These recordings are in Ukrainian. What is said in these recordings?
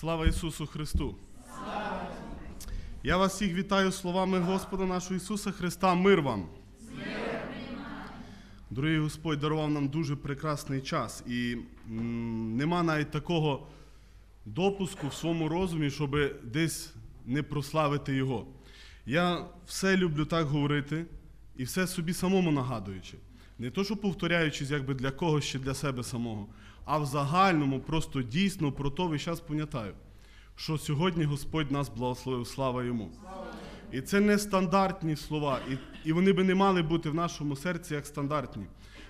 Слава Ісусу Христу! Я вас всіх вітаю словами Господа нашого Ісуса Христа. Мир вам! Дорогий Господь дарував нам дуже прекрасний час, і нема навіть такого допуску в своєму розумі, щоб десь не прославити Його. Я все люблю так говорити і все собі самому нагадуючи. Не то, що повторяючись якби для когось чи для себе самого, а в загальному просто дійсно про то весь час пам'ятаю, що сьогодні Господь нас благословив, слава йому. І це не стандартні слова, і, і вони би не мали бути в нашому серці як стандартні.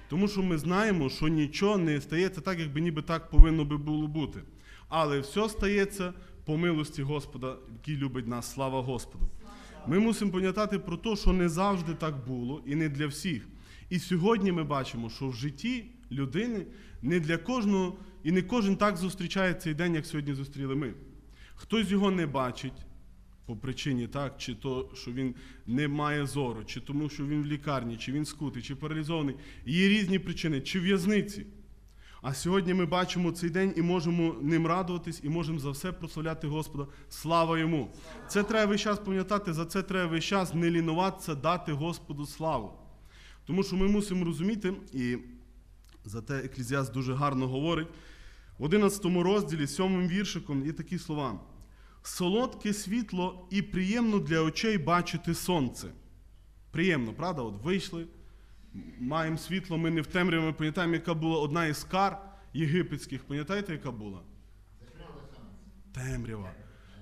Тому що ми знаємо, що нічого не стається так, як би ніби так повинно би було бути. Але все стається по милості Господа, який любить нас, слава Господу. Ми мусимо пам'ятати про те, що не завжди так було і не для всіх. І сьогодні ми бачимо, що в житті людини не для кожного, і не кожен так зустрічає цей день, як сьогодні зустріли ми. Хтось його не бачить по причині, так, чи то, що він не має зору, чи тому, що він в лікарні, чи він скутий, чи паралізований. Є різні причини, чи в'язниці. А сьогодні ми бачимо цей день і можемо ним радуватись, і можемо за все прославляти Господа. Слава йому! Це треба весь час пам'ятати, за це треба весь час не лінуватися, дати Господу славу. Тому що ми мусимо розуміти, і за те Еклезіаст дуже гарно говорить, в 11 розділі, 7 віршиком є такі слова: солодке світло і приємно для очей бачити сонце. Приємно, правда? От вийшли, маємо світло, ми не в темряві, ми пам'ятаємо, яка була одна із кар єгипетських. Пам'ятаєте, яка була? Темрява.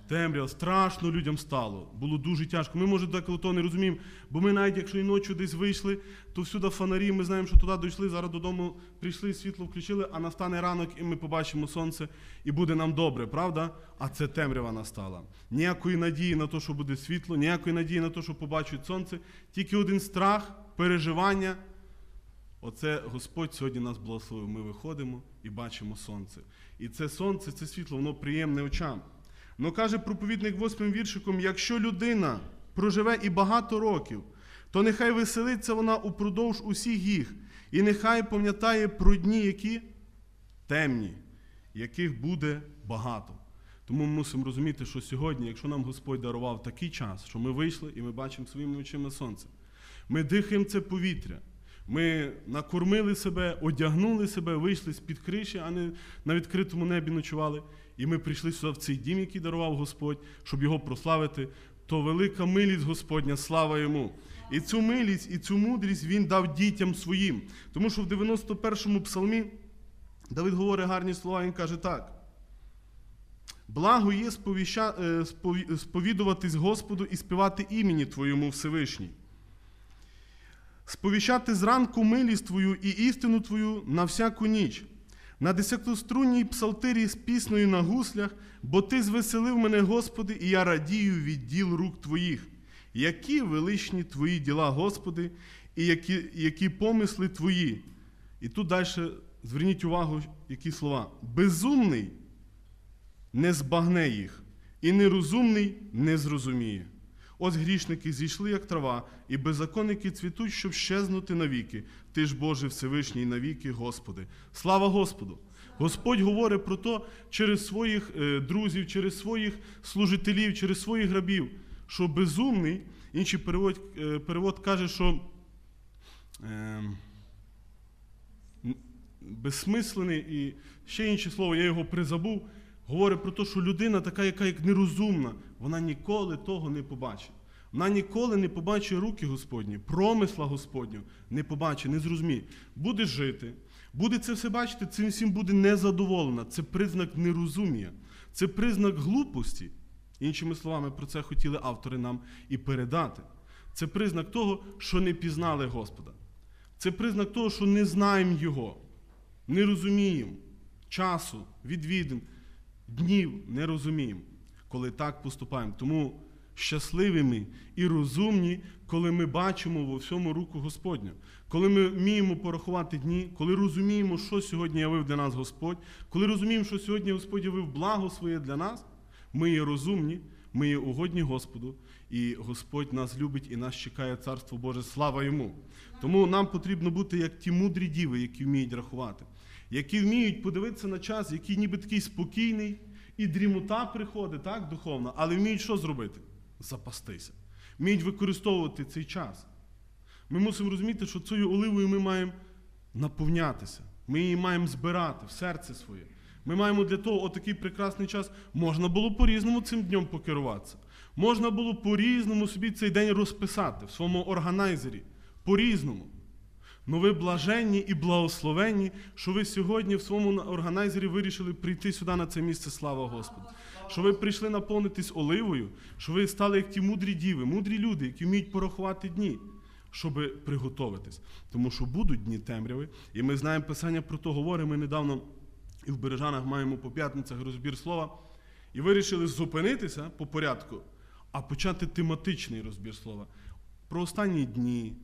Темрява, страшно людям стало. Було дуже тяжко. Ми, може, деколи того не розуміємо, бо ми навіть, якщо і ночі десь вийшли, то всюди фонарі, ми знаємо, що туди дійшли, зараз додому прийшли, світло включили, а настане ранок, і ми побачимо сонце, і буде нам добре, правда? А це темрява настала. Ніякої надії на те, що буде світло, ніякої надії на те, що побачать сонце, тільки один страх, переживання. Оце Господь сьогодні нас благословив. Ми виходимо і бачимо сонце. І це сонце, це світло, воно приємне очам. Ну каже проповідник восьмим віршиком: якщо людина проживе і багато років, то нехай веселиться вона упродовж усіх їх, і нехай пам'ятає про дні, які темні, яких буде багато. Тому ми мусимо розуміти, що сьогодні, якщо нам Господь дарував такий час, що ми вийшли і ми бачимо своїми очима сонце, ми дихаємо це повітря. Ми накормили себе, одягнули себе, вийшли з-під криші, а не на відкритому небі ночували. І ми прийшли сюди в цей дім, який дарував Господь, щоб його прославити. То велика милість Господня, слава йому. І цю милість, і цю мудрість він дав дітям своїм. Тому що в 91-му псалмі Давид говорить гарні слова, він каже так. Благо є сповіща, е, сповідуватись Господу і співати імені Твоєму Всевишній. Сповіщати зранку милість Твою і істину Твою на всяку ніч, на десятиструнній псалтирі з піснею на гуслях, бо Ти звеселив мене, Господи, і я радію від діл рук Твоїх. Які величні Твої діла, Господи, і які, які помисли Твої. І тут далі зверніть увагу, які слова. Безумний не збагне їх, і нерозумний не зрозуміє. Ось грішники зійшли, як трава, і беззаконники цвітуть, щоб щезнути навіки. Ти ж, Боже Всевишній, навіки, Господи. Слава Господу! Господь говорить про то через своїх е, друзів, через своїх служителів, через своїх рабів, що безумний, інший перевод, е, перевод каже, що е, безсмислений і ще інше слово, я його призабув, говорить про те, що людина така, яка як нерозумна, вона ніколи того не побачить. Вона ніколи не побачить руки Господні, промисла Господню не побачить, не зрозуміє. Буде жити, буде це все бачити, цим всім буде незадоволена. Це признак нерозумія, це признак глупості. Іншими словами, про це хотіли автори нам і передати. Це признак того, що не пізнали Господа. Це признак того, що не знаємо Його, не розуміємо часу, відвідин, днів не розуміємо, коли так поступаємо. Тому щасливими і розумні, коли ми бачимо во всьому руку Господню, коли ми вміємо порахувати дні, коли розуміємо, що сьогодні явив для нас Господь, коли розуміємо, що сьогодні Господь явив благо своє для нас, ми є розумні, ми є угодні Господу, і Господь нас любить і нас чекає Царство Боже. Слава йому! Тому нам потрібно бути як ті мудрі діви, які вміють рахувати, які вміють подивитися на час, який ніби такий спокійний і дрімота приходить, так, духовна, але вміють що зробити? Запастися. Вміють використовувати цей час. Ми мусимо розуміти, що цією оливою ми маємо наповнятися. Ми її маємо збирати в серце своє. Ми маємо для того отакий прекрасний час. Можна було по-різному цим днем покеруватися. Можна було по-різному собі цей день розписати в своєму органайзері. По-різному. Ну ви блаженні і благословенні, що ви сьогодні в своєму органайзері вирішили прийти сюди на це місце, слава Господу. Що ви прийшли наповнитись оливою, що ви стали як ті мудрі діви, мудрі люди, які вміють порахувати дні, щоб приготуватись. Тому що будуть дні темряви, і ми знаємо Писання про то говоримо. Ми недавно і в Бережанах маємо по п'ятницях розбір слова, і вирішили зупинитися по порядку, а почати тематичний розбір слова про останні дні,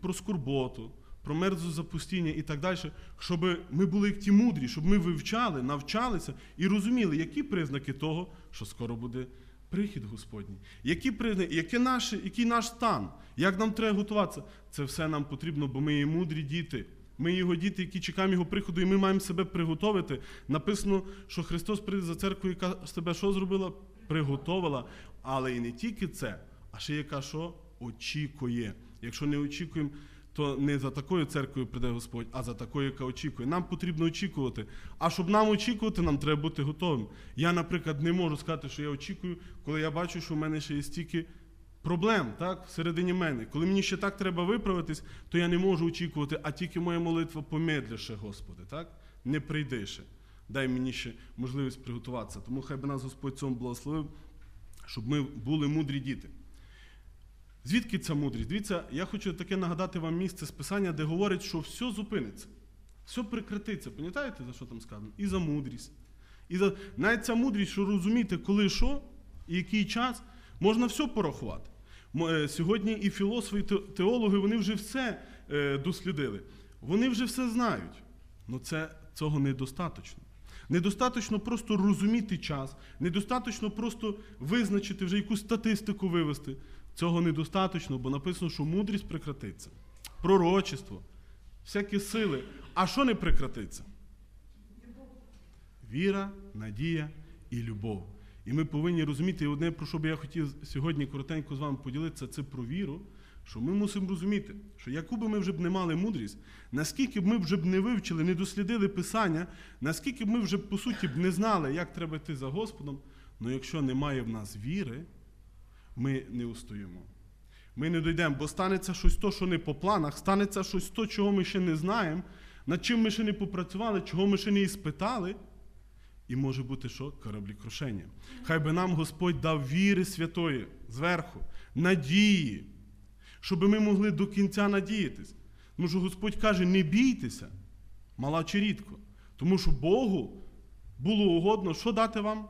про скорботу, про мерзу запустіння і так далі, щоб ми були як ті мудрі, щоб ми вивчали, навчалися і розуміли, які признаки того, що скоро буде прихід Господній. Які признаки, який наш, який наш стан, як нам треба готуватися, це все нам потрібно, бо ми є мудрі діти. Ми його діти, які чекаємо його приходу, і ми маємо себе приготовити. Написано, що Христос прийде за церкву, яка себе що зробила? Приготовила. Але і не тільки це, а ще яка що очікує. Якщо не очікуємо, то не за такою церквою прийде Господь, а за такою, яка очікує. Нам потрібно очікувати. А щоб нам очікувати, нам треба бути готовим. Я, наприклад, не можу сказати, що я очікую, коли я бачу, що в мене ще є стільки проблем так, всередині мене. Коли мені ще так треба виправитись, то я не можу очікувати, а тільки моя молитва помедляше, Господи, так? Не прийди ще. Дай мені ще можливість приготуватися. Тому хай би нас Господь цьому благословив, щоб ми були мудрі діти. Звідки ця мудрість? Дивіться, я хочу таке нагадати вам місце з Писання, де говорить, що все зупиниться, все прекратиться. Пам'ятаєте, за що там сказано? І за мудрість. І за... Навіть ця мудрість, що розуміти, коли що і який час, можна все порахувати. Сьогодні і філософи, і теологи, вони вже все е, дослідили. Вони вже все знають. Але це, цього недостатньо. Недостаточно просто розуміти час, недостаточно просто визначити вже якусь статистику вивести. Цього недостаточно, бо написано, що мудрість прекратиться. Пророчество, всякі сили. А що не прекратиться? Віра, надія і любов. І ми повинні розуміти, і одне, про що би я хотів сьогодні коротенько з вами поділитися, це про віру, що ми мусимо розуміти, що яку би ми вже б не мали мудрість, наскільки б ми вже б не вивчили, не дослідили Писання, наскільки б ми вже по суті б не знали, як треба йти за Господом, але якщо немає в нас віри, ми не устоїмо. Ми не дійдемо, бо станеться щось то, що не по планах, станеться щось то, чого ми ще не знаємо, над чим ми ще не попрацювали, чого ми ще не іспитали. І може бути що? Кораблі крушення. Хай би нам Господь дав віри святої зверху, надії, щоб ми могли до кінця надіятись. Тому що Господь каже, не бійтеся, мала чи рідко. Тому що Богу було угодно, що дати вам?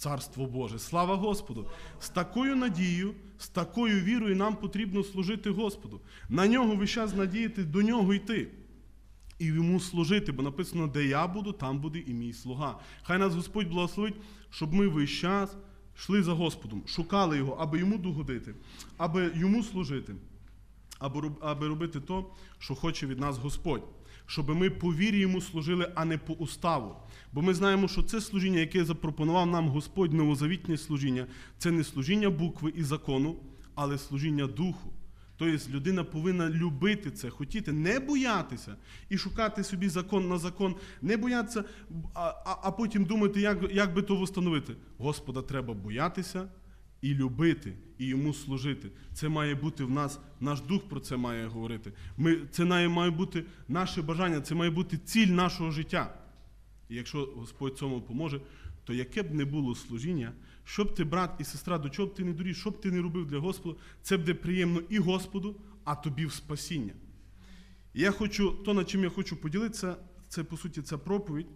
Царство Боже. Слава Господу! З такою надією, з такою вірою нам потрібно служити Господу. На нього весь час надіяти, до нього йти. І йому служити, бо написано, де я буду, там буде і мій слуга. Хай нас Господь благословить, щоб ми весь час йшли за Господом, шукали його, аби йому догодити, аби йому служити, аби робити то, що хоче від нас Господь. Щоб ми по вірі йому служили, а не по уставу. Бо ми знаємо, що це служіння, яке запропонував нам Господь новозавітнє служіння, це не служіння букви і закону, але служіння духу. Тобто людина повинна любити це, хотіти, не боятися і шукати собі закон на закон, не боятися, а, а, а потім думати, як, як би то встановити. Господа треба боятися і любити, і йому служити. Це має бути в нас, наш дух про це має говорити. Ми, це має, бути наше бажання, це має бути ціль нашого життя. І якщо Господь цьому поможе, то яке б не було служіння, що б ти, брат і сестра, до чого б ти не доріг, що б ти не робив для Господа, це буде приємно і Господу, а тобі в спасіння. Я хочу, то, над чим я хочу поділитися, це по суті ця проповідь,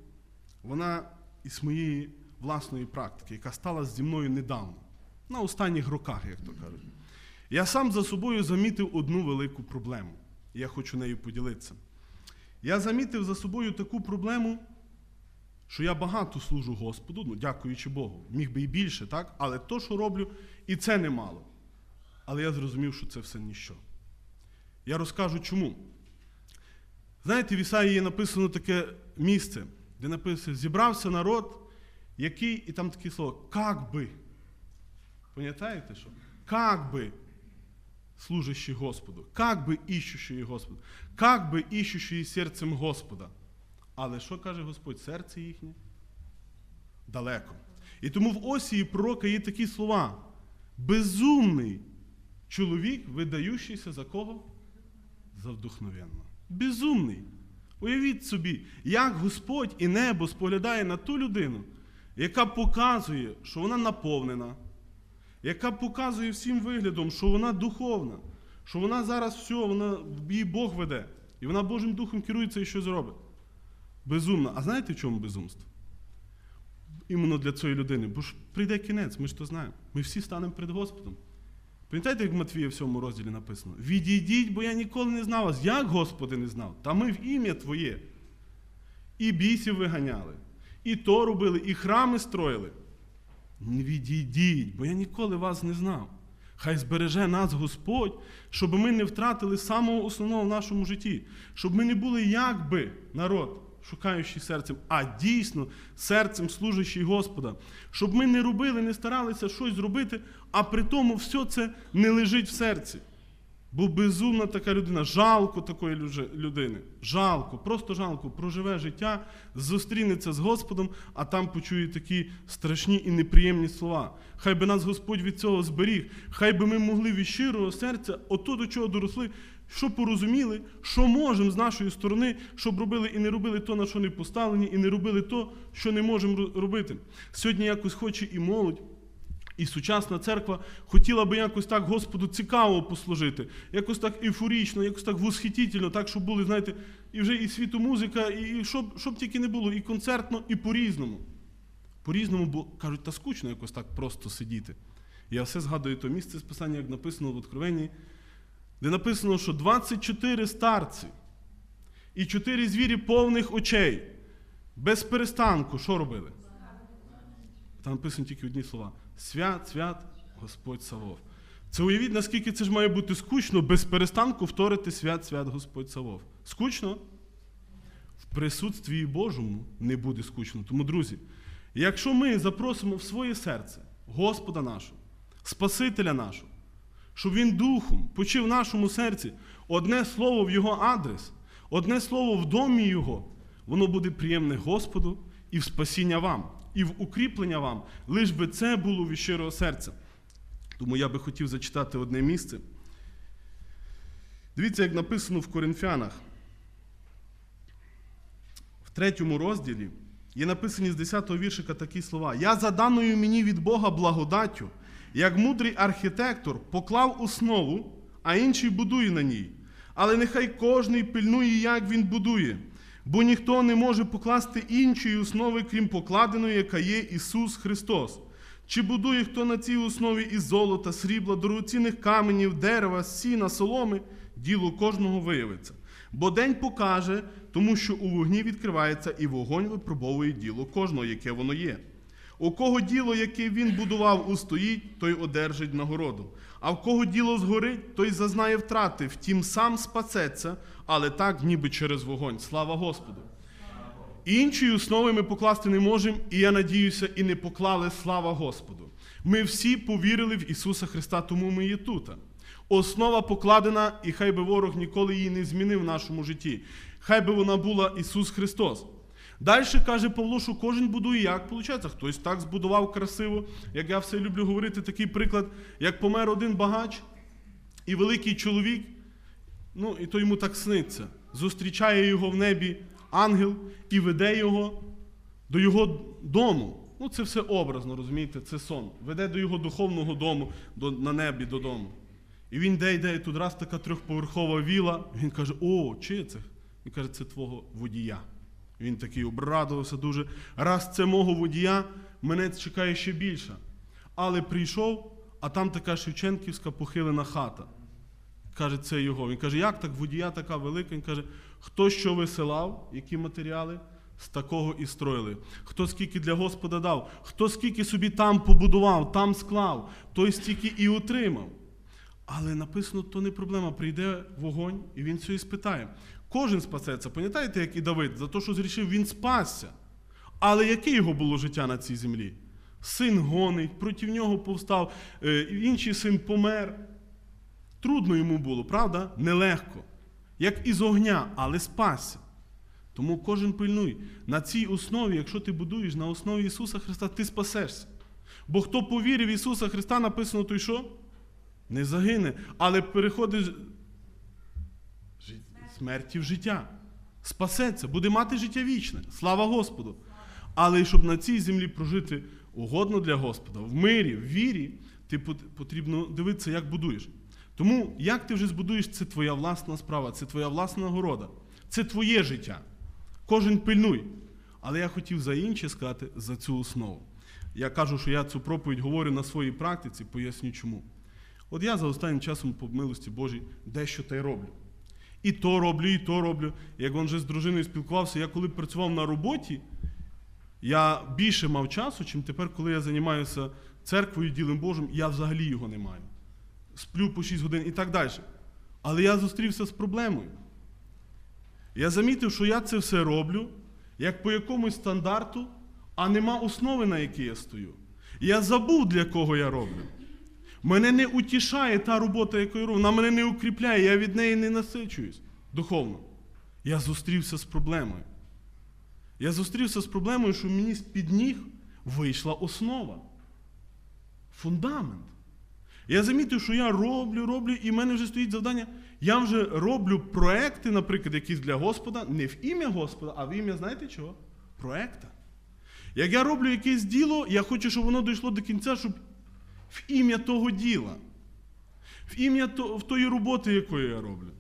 вона із моєї власної практики, яка стала зі мною недавно, на останніх роках, як то кажуть. Я сам за собою замітив одну велику проблему. Я хочу нею поділитися. Я замітив за собою таку проблему, що я багато служу Господу, ну дякуючи Богу, міг би і більше, так? Але то, що роблю, і це немало. Але я зрозумів, що це все ніщо. Я розкажу чому. Знаєте, в Ісаї є написано таке місце, де написано: зібрався народ який, і там таке слово, как би. Пам'ятаєте що? Как би служащий Господу, как би іщущий Господу, как би іщущий серцем Господа. Але що каже Господь? Серце їхнє далеко. І тому в осії пророка є такі слова: безумний чоловік, видаючийся за кого? За вдохновенно. Безумний. Уявіть собі, як Господь і небо споглядає на ту людину, яка показує, що вона наповнена, яка показує всім виглядом, що вона духовна, що вона зараз все, вона, її Бог веде, і вона Божим Духом керується і щось робить. Безумна. А знаєте, в чому безумство? Іменно для цієї людини. Бо ж прийде кінець, ми ж то знаємо. Ми всі станемо перед Господом. Пам'ятаєте, як в Матвія в цьому розділі написано? Відійдіть, бо я ніколи не знав вас. Як Господи не знав? Та ми в ім'я Твоє. І бісів виганяли, і то робили, і храми строїли. Не відійдіть, бо я ніколи вас не знав. Хай збереже нас Господь, щоб ми не втратили самого основного в нашому житті, щоб ми не були якби народ, шукаючий серцем, а дійсно серцем служащий Господа. Щоб ми не робили, не старалися щось зробити, а при тому все це не лежить в серці. Бо безумна така людина, жалко такої людини. Жалко, просто жалко, проживе життя, зустрінеться з Господом, а там почує такі страшні і неприємні слова. Хай би нас Господь від цього зберіг, хай би ми могли від щирого серця, ото до чого доросли, що порозуміли, що можемо з нашої сторони, щоб робили і не робили то, на що не поставлені, і не робили то, що не можемо робити. Сьогодні якось хоче і молодь. І сучасна церква хотіла би якось так Господу цікаво послужити, якось так ейфорічно, якось так восхитительно, так, щоб були, знаєте, і вже і світомузика, і і щоб, щоб тільки не було, і концертно, і по-різному. По-різному, бо кажуть, та скучно якось так просто сидіти. Я все згадую то місце з писання, як написано в Откровенні, де написано, що 24 старці і 4 звірі повних очей, без перестанку, що робили? Там написано тільки одні слова: свят, свят, Господь Савов. Це уявіть, наскільки це ж має бути скучно, без перестанку вторити свят, свят Господь Савов. Скучно? В присутствії Божому не буде скучно. Тому, друзі, якщо ми запросимо в своє серце Господа нашого, Спасителя нашого, щоб Він духом почив в нашому серці одне слово в Його адрес, одне слово в домі Його, воно буде приємне Господу і в спасіння вам, і в укріплення вам, лиш би це було від щирого серця. Тому я би хотів зачитати одне місце. Дивіться, як написано в Коринфянах. В третьому розділі є написані з 10-го віршика такі слова: Я за даною мені від Бога благодаттю, як мудрий архітектор, поклав основу, а інший будує на ній. Але нехай кожний пильнує, як він будує, бо ніхто не може покласти іншої основи, крім покладеної, яка є Ісус Христос. Чи будує хто на цій основі із золота, срібла, дорогоцінних каменів, дерева, сіна, соломи, діло кожного виявиться. Бо день покаже, тому що у вогні відкривається, і вогонь випробовує діло кожного, яке воно є. У кого діло, яке він будував, устоїть, той одержить нагороду. А в кого діло згорить, той зазнає втрати, втім сам спасеться, але так, ніби через вогонь. Слава Господу! Іншої основи ми покласти не можемо, і я надіюся, і не поклали слава Господу. Ми всі повірили в Ісуса Христа, тому ми є тут. Основа покладена, і хай би ворог ніколи її не змінив в нашому житті. Хай би вона була Ісус Христос. Далі каже Павло, що кожен будує як виходить. Хтось так збудував красиво, як я все люблю говорити, такий приклад, як помер один багач і великий чоловік, ну і то йому так сниться. Зустрічає його в небі ангел і веде його до його дому. Ну, це все образно, розумієте, це сон. Веде до його духовного дому, до, на небі додому. І він йде, йде, і тут раз така трьохповерхова віла. Він каже: О, чи це? Він каже, це твого водія. Він такий обрадувався дуже. Раз це мого водія, мене чекає ще більше. Але прийшов, а там така Шевченківська похилена хата. Каже, це його. Він каже, як так водія така велика? Він каже, хто що висилав, які матеріали, з такого і строїли. Хто скільки для Господа дав, хто скільки собі там побудував, там склав, той стільки і отримав. Але написано, то не проблема. Прийде вогонь, і він все і спитає. Кожен спасеться. Пам'ятаєте, як і Давид, за те, що зрішив, він спасся. Але яке його було життя на цій землі? Син гонить, проти нього повстав, е, інший син помер. Трудно йому було, правда? Нелегко. Як із огня, але спасся. Тому кожен пильнуй. На цій основі, якщо ти будуєш на основі Ісуса Христа, ти спасешся. Бо хто повірив в Ісуса Христа, написано той що? Не загине, але переходить з смерті в життя. Спасеться, буде мати життя вічне. Слава Господу. Але щоб на цій землі прожити угодно для Господа, в мирі, в вірі, ти потрібно дивитися, як будуєш. Тому, як ти вже збудуєш, це твоя власна справа, це твоя власна нагорода, це твоє життя. Кожен пильнуй. Але я хотів за інше сказати за цю основу. Я кажу, що я цю проповідь говорю на своїй практиці, поясню чому. От я за останнім часом, по милості Божій, дещо та й роблю. І то роблю, і то роблю. Як він вже з дружиною спілкувався, я коли працював на роботі, я більше мав часу, чим тепер, коли я займаюся церквою, ділом Божим, я взагалі його не маю. Сплю по 6 годин і так далі. Але я зустрівся з проблемою. Я замітив, що я це все роблю як по якомусь стандарту, а нема основи, на якій я стою. Я забув, для кого я роблю. Мене не утішає та робота, яку я роблю, вона мене не укріпляє, я від неї не насичуюсь духовно. Я зустрівся з проблемою. Я зустрівся з проблемою, що мені з-під ніг вийшла основа. Фундамент. Я замітив, що я роблю, роблю, і в мене вже стоїть завдання. Я вже роблю проекти, наприклад, якісь для Господа, не в ім'я Господа, а в ім'я, знаєте чого? Проекта. Як я роблю якесь діло, я хочу, щоб воно дійшло до кінця, щоб в ім'я того діла, в ім'я в тої роботи, якою я роблю.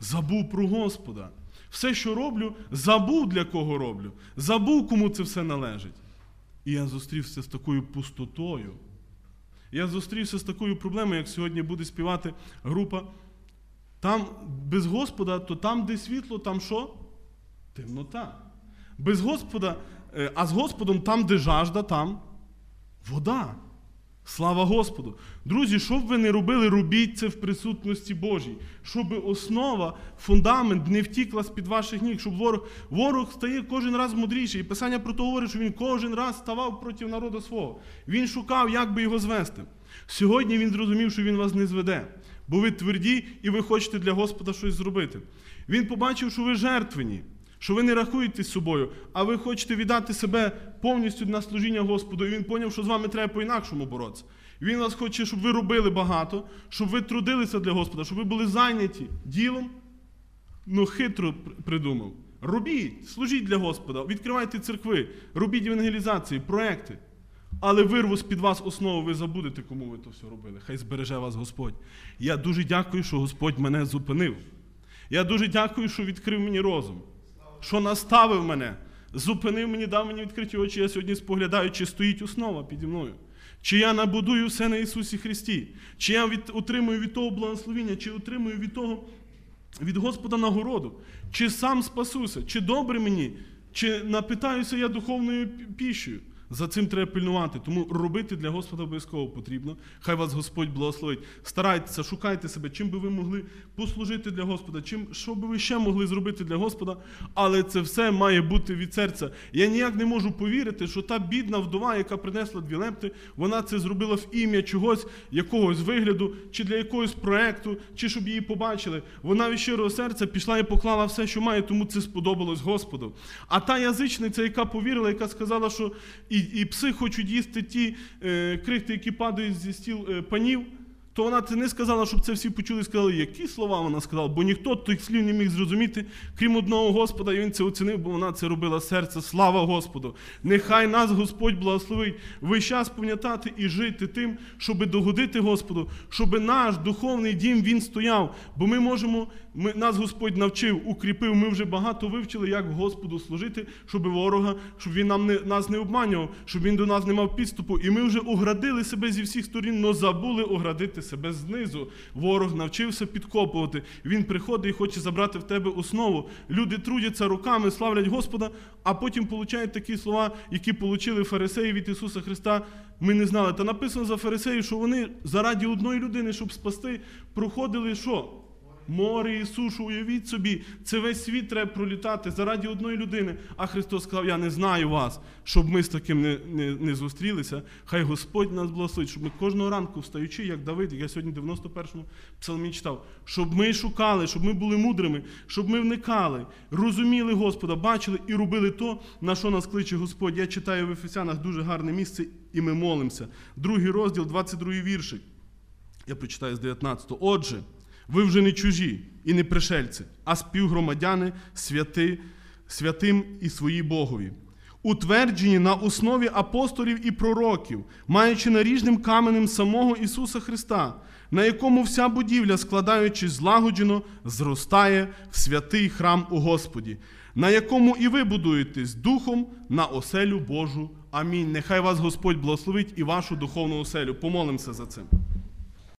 Забув про Господа. Все, що роблю, забув для кого роблю, забув, кому це все належить. І я зустрівся з такою пустотою. Я зустрівся з такою проблемою, як сьогодні буде співати група. Там без Господа, то там, де світло, там що? Темнота. Без Господа, е, а з Господом там, де жажда, там вода. Слава Господу! Друзі, що б ви не робили, робіть це в присутності Божій. Щоб основа, фундамент не втікла з-під ваших ніг, щоб ворог ворог стає кожен раз мудріший. І Писання про то говорить, що він кожен раз ставав проти народу свого. Він шукав, як би його звести. Сьогодні він зрозумів, що він вас не зведе, бо ви тверді і ви хочете для Господа щось зробити. Він побачив, що ви жертвені що ви не рахуєтесь з собою, а ви хочете віддати себе повністю на служіння Господу. І він зрозумів, що з вами треба по-інакшому боротися. Він вас хоче, щоб ви робили багато, щоб ви трудилися для Господа, щоб ви були зайняті ділом. Ну, хитро придумав. Робіть, служіть для Господа, відкривайте церкви, робіть евангелізації, проекти. Але вирву з-під вас основу, ви забудете, кому ви то все робили. Хай збереже вас Господь. Я дуже дякую, що Господь мене зупинив. Я дуже дякую, що відкрив мені розум що наставив мене, зупинив мені, дав мені відкриті очі. Я сьогодні споглядаю, чи стоїть основа піді мною. Чи я набудую все на Ісусі Христі, чи я від, отримую від того благословіння, чи отримую від того від Господа нагороду, чи сам спасуся, чи добре мені, чи напитаюся я духовною пі- пішею. За цим треба пильнувати. Тому робити для Господа обов'язково потрібно. Хай вас Господь благословить. Старайтеся, шукайте себе, чим би ви могли послужити для Господа, чим, що би ви ще могли зробити для Господа. Але це все має бути від серця. Я ніяк не можу повірити, що та бідна вдова, яка принесла дві лепти, вона це зробила в ім'я чогось, якогось вигляду, чи для якогось проекту, чи щоб її побачили. Вона від щирого серця пішла і поклала все, що має, тому це сподобалось Господу. А та язичниця, яка повірила, яка сказала, що і, і пси хочуть їсти ті е, крихти, які падають зі стіл е, панів, то вона це не сказала, щоб це всі почули і сказали, які слова вона сказала, бо ніхто тих слів не міг зрозуміти, крім одного Господа, і він це оцінив, бо вона це робила серце. Слава Господу! Нехай нас Господь благословить весь час пам'ятати і жити тим, щоб догодити Господу, щоб наш духовний дім він стояв. Бо ми можемо, ми, нас Господь навчив, укріпив, ми вже багато вивчили, як Господу служити, щоб ворога, щоб він нам не, нас не обманював, щоб він до нас не мав підступу. І ми вже оградили себе зі всіх сторін, але забули оградити себе знизу. Ворог навчився підкопувати. Він приходить і хоче забрати в тебе основу. Люди трудяться руками, славлять Господа, а потім получають такі слова, які получили фарисеї від Ісуса Христа. Ми не знали. Та написано за фарисеїв, що вони заради одної людини, щоб спасти, проходили що? Море і сушу. Уявіть собі, це весь світ треба пролітати заради одної людини. А Христос сказав: Я не знаю вас, щоб ми з таким не, не, не зустрілися. Хай Господь нас благословить, щоб ми кожного ранку встаючи, як Давид, я сьогодні 91-му псалмі читав, щоб ми шукали, щоб ми були мудрими, щоб ми вникали, розуміли Господа, бачили і робили то, на що нас кличе Господь. Я читаю в Ефесянах дуже гарне місце, і ми молимося. Другий розділ, 22 віршик. Я прочитаю з 19. Отже, ви вже не чужі і не пришельці, а співгромадяни святи, святим і свої Богові. Утверджені на основі апостолів і пророків, маючи наріжним каменем самого Ісуса Христа, на якому вся будівля, складаючись злагоджено, зростає в святий храм у Господі, на якому і ви будуєтесь духом на оселю Божу. Амінь. Нехай вас Господь благословить і вашу духовну оселю. Помолимося за це.